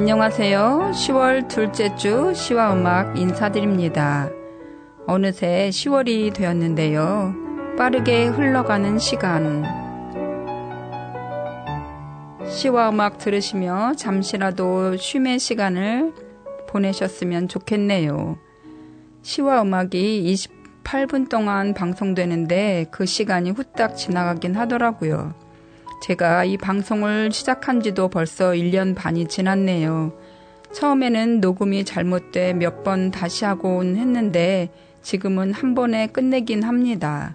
안녕하세요. 10월 둘째 주 시와 음악 인사드립니다. 어느새 10월이 되었는데요. 빠르게 흘러가는 시간. 시와 음악 들으시며 잠시라도 쉼의 시간을 보내셨으면 좋겠네요. 시와 음악이 28분 동안 방송되는데 그 시간이 후딱 지나가긴 하더라고요. 제가 이 방송을 시작한 지도 벌써 1년 반이 지났네요. 처음에는 녹음이 잘못돼 몇 번 다시 하곤 했는데 지금은 한 번에 끝내긴 합니다.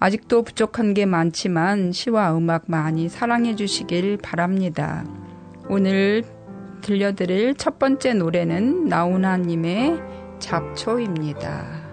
아직도 부족한 게 많지만 시와 음악 많이 사랑해 주시길 바랍니다. 오늘 들려드릴 첫 번째 노래는 나훈아님의 잡초입니다.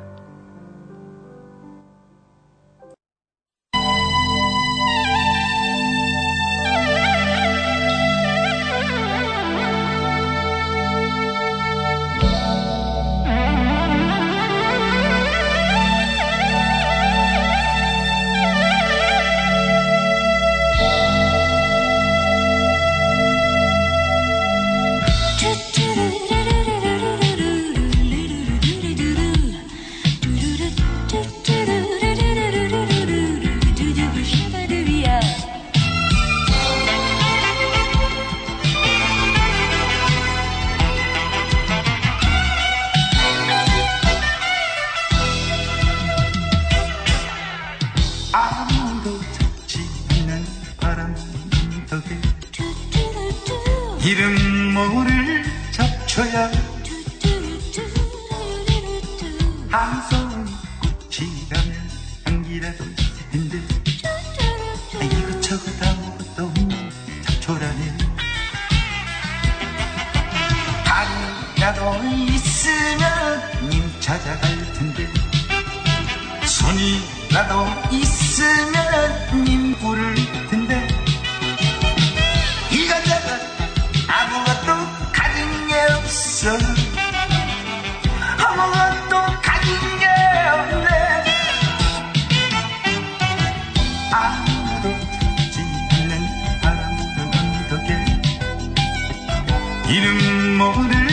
모를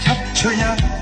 잡초야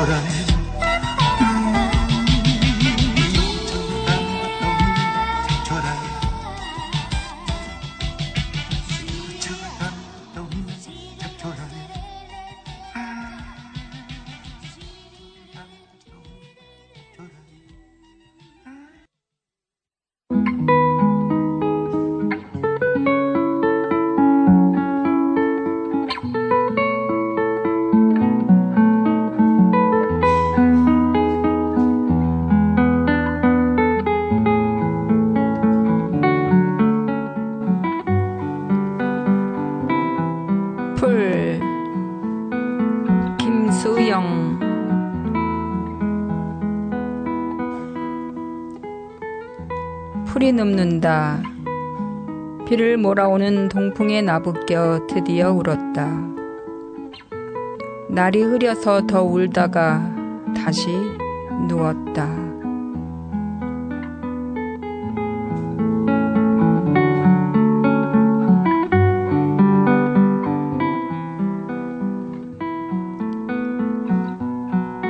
없 풀이 눕는다. 비를 몰아오는 동풍에 나부껴 드디어 울었다. 날이 흐려서 더 울다가 다시 누웠다.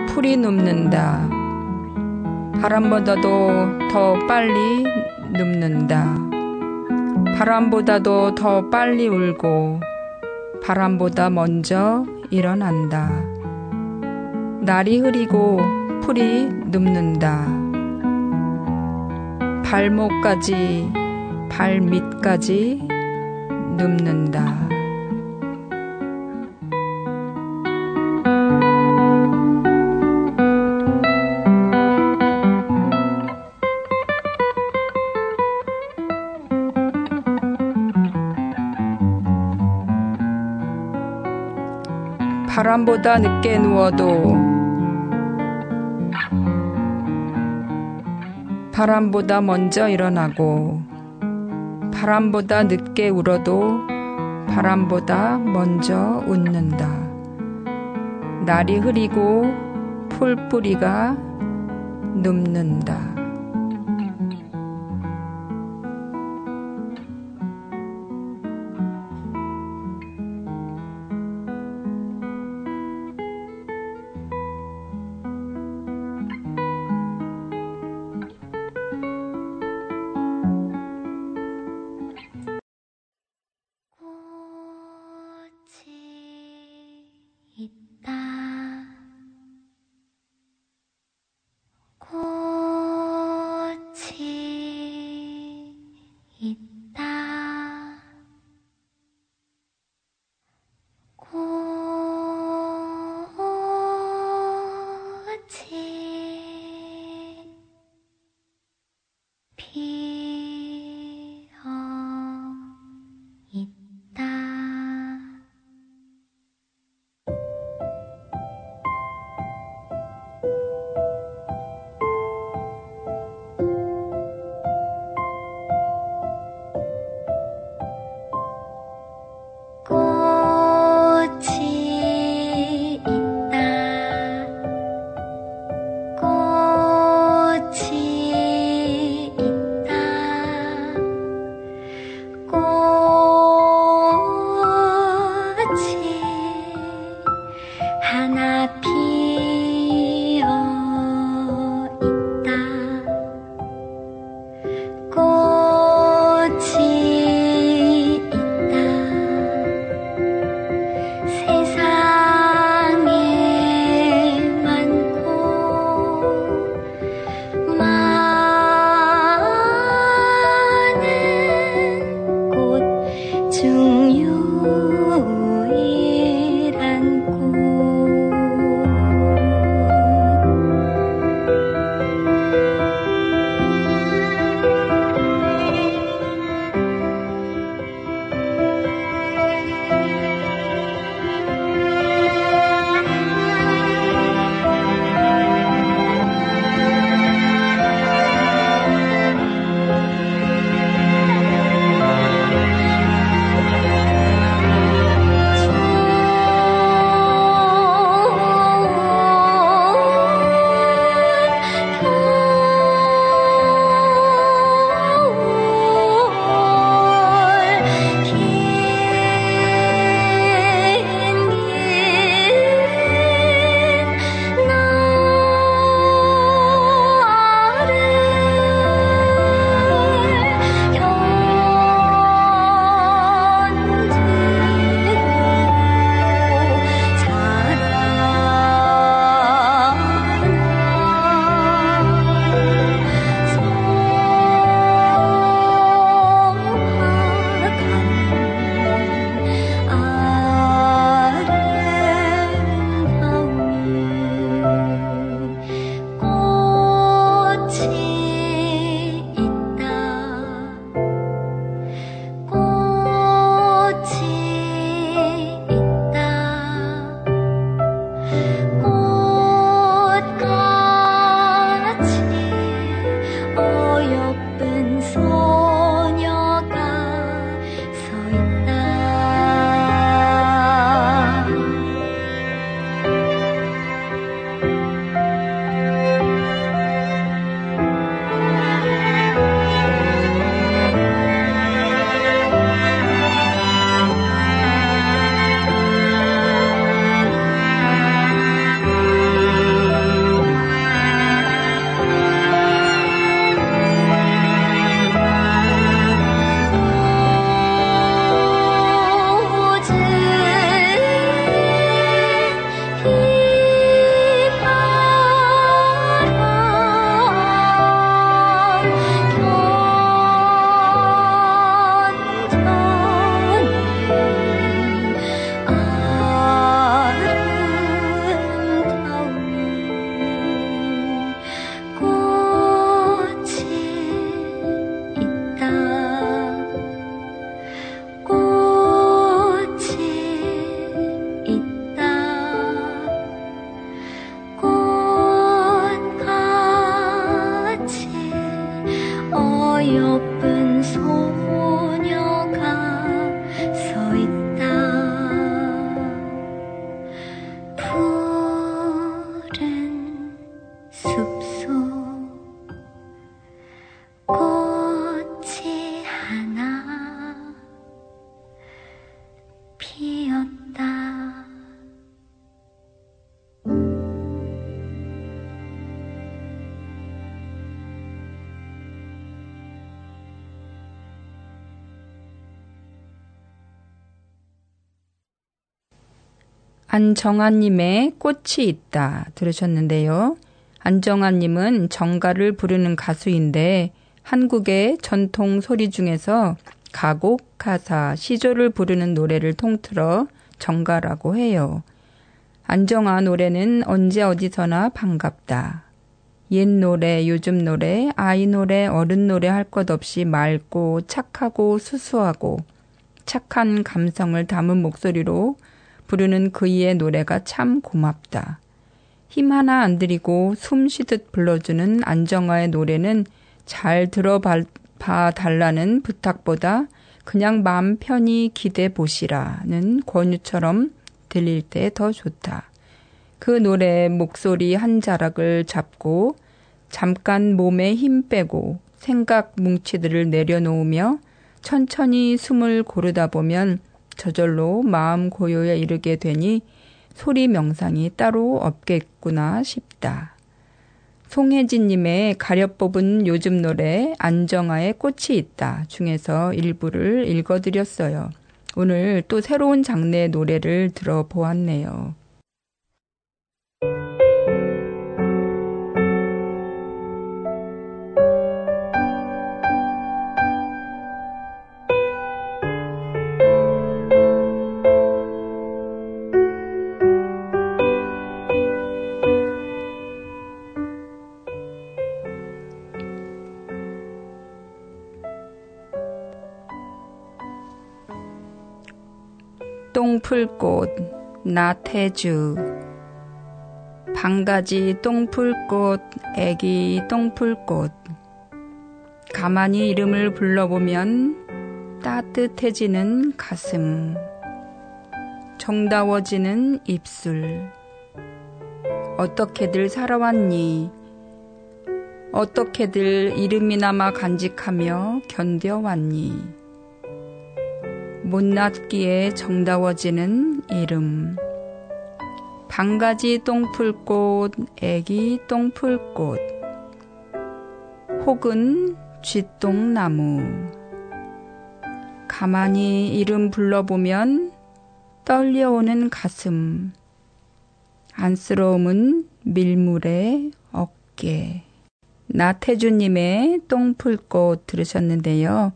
풀이 눕는다. 바람보다도 더 빨리 눕는다. 바람보다도 더 빨리 울고 바람보다 먼저 일어난다. 날이 흐리고 풀이 눕는다. 발목까지 발밑까지 눕는다. 바람보다 늦게 누워도 바람보다 먼저 일어나고 바람보다 늦게 울어도 바람보다 먼저 웃는다. 날이 흐리고 풀뿌리가 눕는다. 要奔走 안정아님의 꽃이 있다 들으셨는데요. 안정아님은 정가를 부르는 가수인데 한국의 전통 소리 중에서 가곡, 가사, 시조를 부르는 노래를 통틀어 정가라고 해요. 안정아 노래는 언제 어디서나 반갑다. 옛 노래, 요즘 노래, 아이 노래, 어른 노래 할 것 없이 맑고 착하고 수수하고 착한 감성을 담은 목소리로 부르는 그이의 노래가 참 고맙다. 힘 하나 안 들이고 숨 쉬듯 불러주는 안정아의 노래는 잘 들어봐 달라는 부탁보다 그냥 마음 편히 기대 보시라는 권유처럼 들릴 때 더 좋다. 그 노래의 목소리 한 자락을 잡고 잠깐 몸에 힘 빼고 생각 뭉치들을 내려놓으며 천천히 숨을 고르다 보면 저절로 마음 고요에 이르게 되니 소리 명상이 따로 없겠구나 싶다. 송혜진님의 가려 뽑은 요즘 노래 안정아의 꽃이 있다 중에서 일부를 읽어드렸어요. 오늘 또 새로운 장르의 노래를 들어보았네요. 똥풀꽃 나태주. 방가지 똥풀꽃 애기 똥풀꽃 가만히 이름을 불러보면 따뜻해지는 가슴. 정다워지는 입술. 어떻게들 살아왔니? 어떻게들 이름이나마 간직하며 견뎌왔니 못났기에 정다워지는 이름. 방가지 똥풀꽃, 애기 똥풀꽃. 혹은 쥐똥나무. 가만히 이름 불러보면 떨려오는 가슴. 안쓰러움은 밀물의 어깨. 나태주님의 똥풀꽃 들으셨는데요.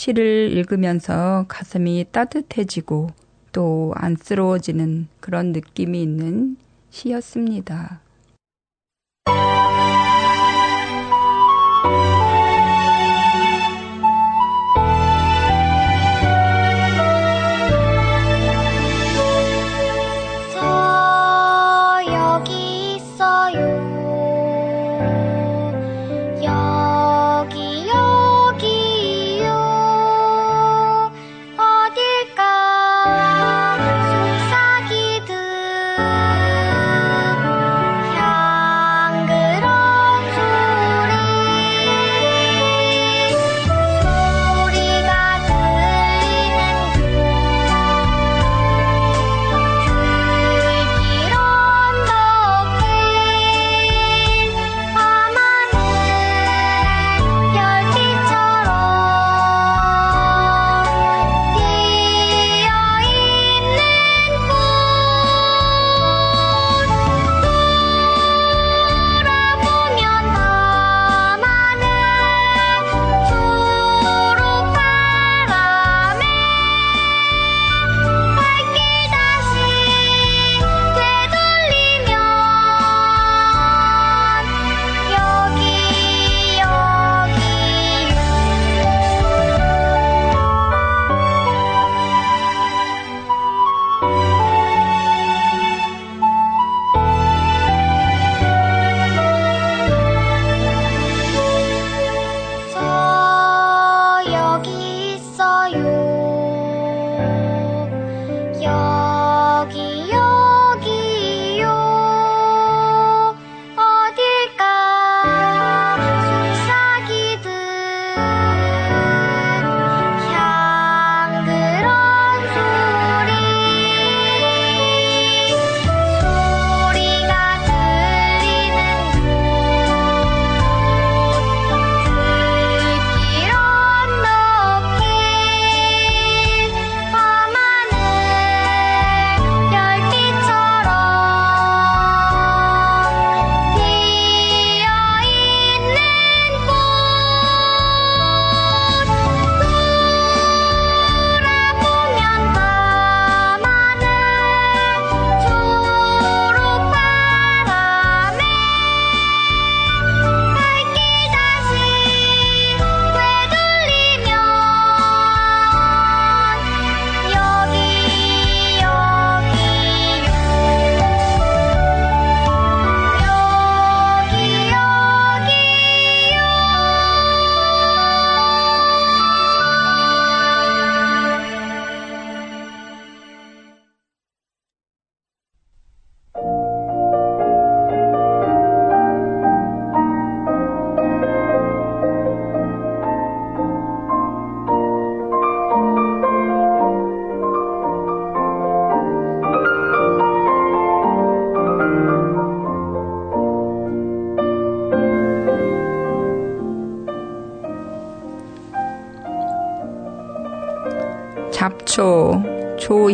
시를 읽으면서 가슴이 따뜻해지고 또 안쓰러워지는 그런 느낌이 있는 시였습니다.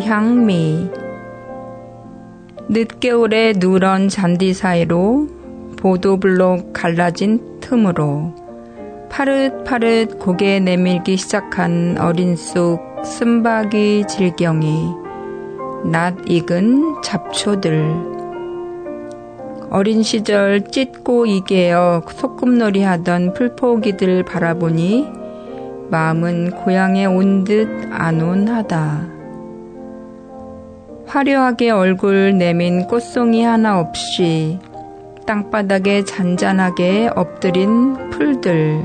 향미 늦겨울의 누런 잔디 사이로 보도블록 갈라진 틈으로 파릇파릇 고개 내밀기 시작한 어린 쑥 쓴바귀 질경이 낯 익은 잡초들 어린 시절 찢고 이개어 소꿉놀이 하던 풀포기들 바라보니 마음은 고향에 온 듯 안온하다. 화려하게 얼굴 내민 꽃송이 하나 없이 땅바닥에 잔잔하게 엎드린 풀들.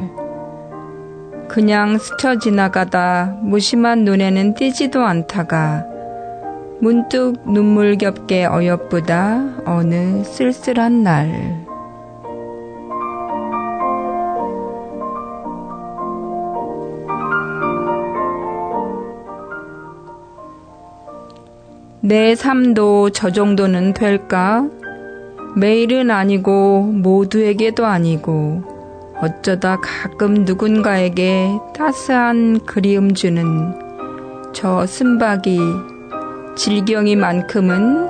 그냥 스쳐 지나가다 무심한 눈에는 띄지도 않다가 문득 눈물겹게 어여쁘다 어느 쓸쓸한 날. 내 삶도 저 정도는 될까? 매일은 아니고 모두에게도 아니고 어쩌다 가끔 누군가에게 따스한 그리움 주는 저 쓴박이 질경이만큼은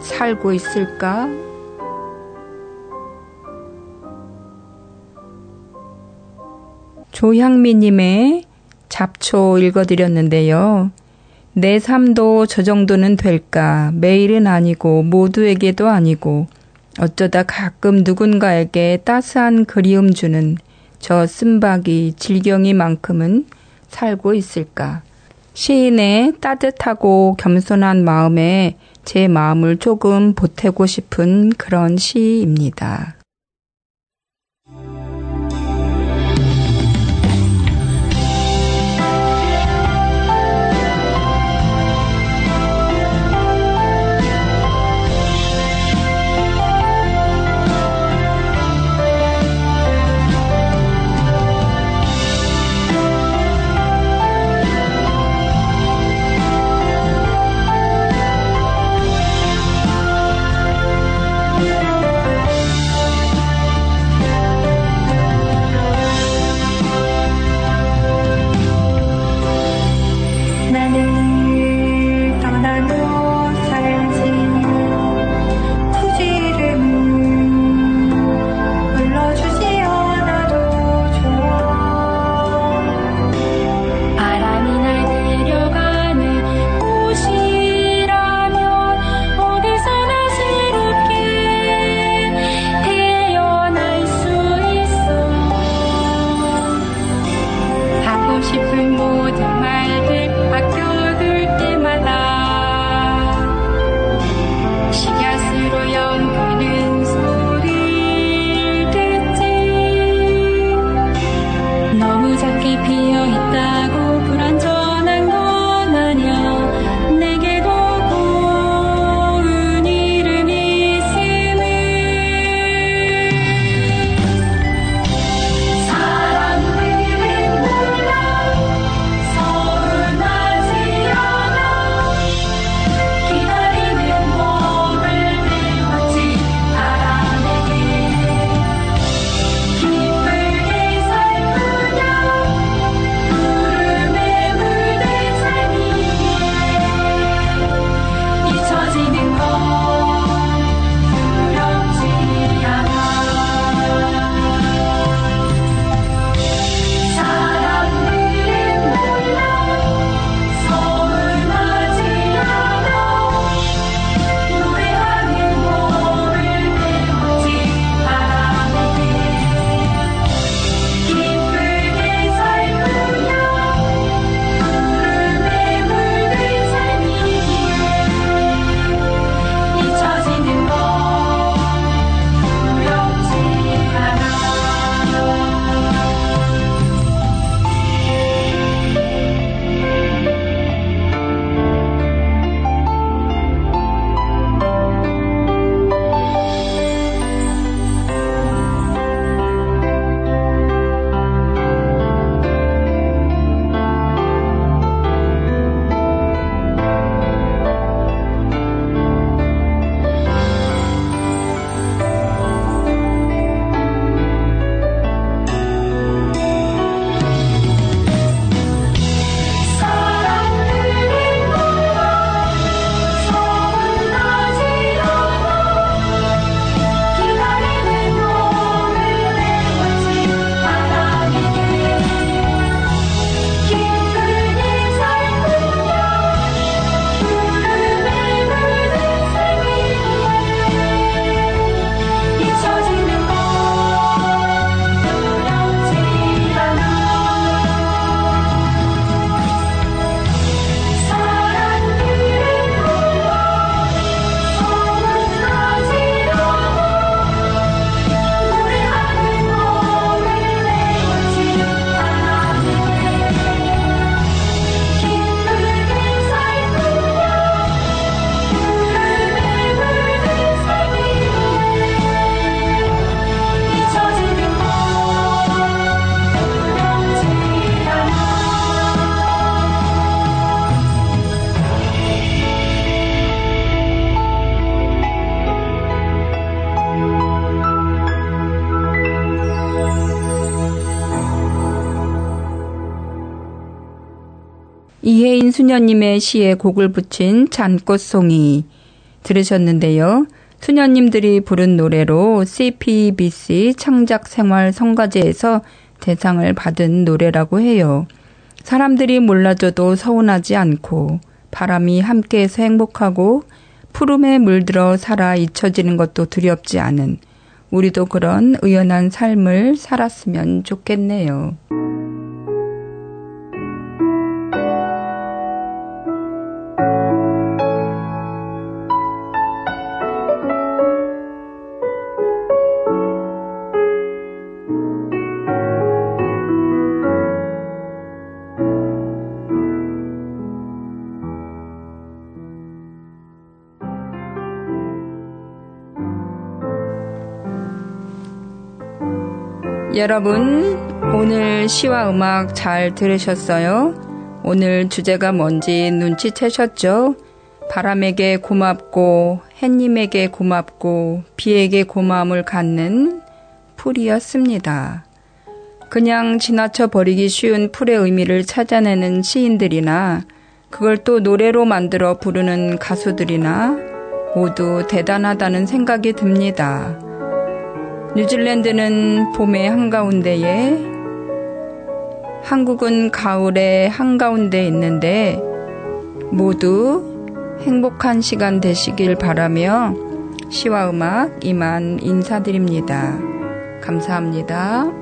살고 있을까? 조향미님의 잡초 읽어드렸는데요. 내 삶도 저 정도는 될까? 매일은 아니고 모두에게도 아니고 어쩌다 가끔 누군가에게 따스한 그리움 주는 저 쓴박이 질경이만큼은 살고 있을까? 시인의 따뜻하고 겸손한 마음에 제 마음을 조금 보태고 싶은 그런 시입니다. she. 수녀님의 시에 곡을 붙인 잔꽃송이 들으셨는데요. 수녀님들이 부른 노래로 CPBC 창작 생활 성가제에서 대상을 받은 노래라고 해요. 사람들이 몰라줘도 서운하지 않고 바람이 함께해서 행복하고 푸름에 물들어 살아 잊혀지는 것도 두렵지 않은 우리도 그런 의연한 삶을 살았으면 좋겠네요. 여러분, 오늘 시와 음악 잘 들으셨어요? 오늘 주제가 뭔지 눈치채셨죠? 바람에게 고맙고, 햇님에게 고맙고, 비에게 고마움을 갖는 풀이었습니다. 그냥 지나쳐 버리기 쉬운 풀의 의미를 찾아내는 시인들이나, 그걸 또 노래로 만들어 부르는 가수들이나, 모두 대단하다는 생각이 듭니다. 뉴질랜드는 봄의 한가운데에 한국은 가을의 한가운데 있는데 모두 행복한 시간 되시길 바라며 시와 음악 이만 인사드립니다. 감사합니다.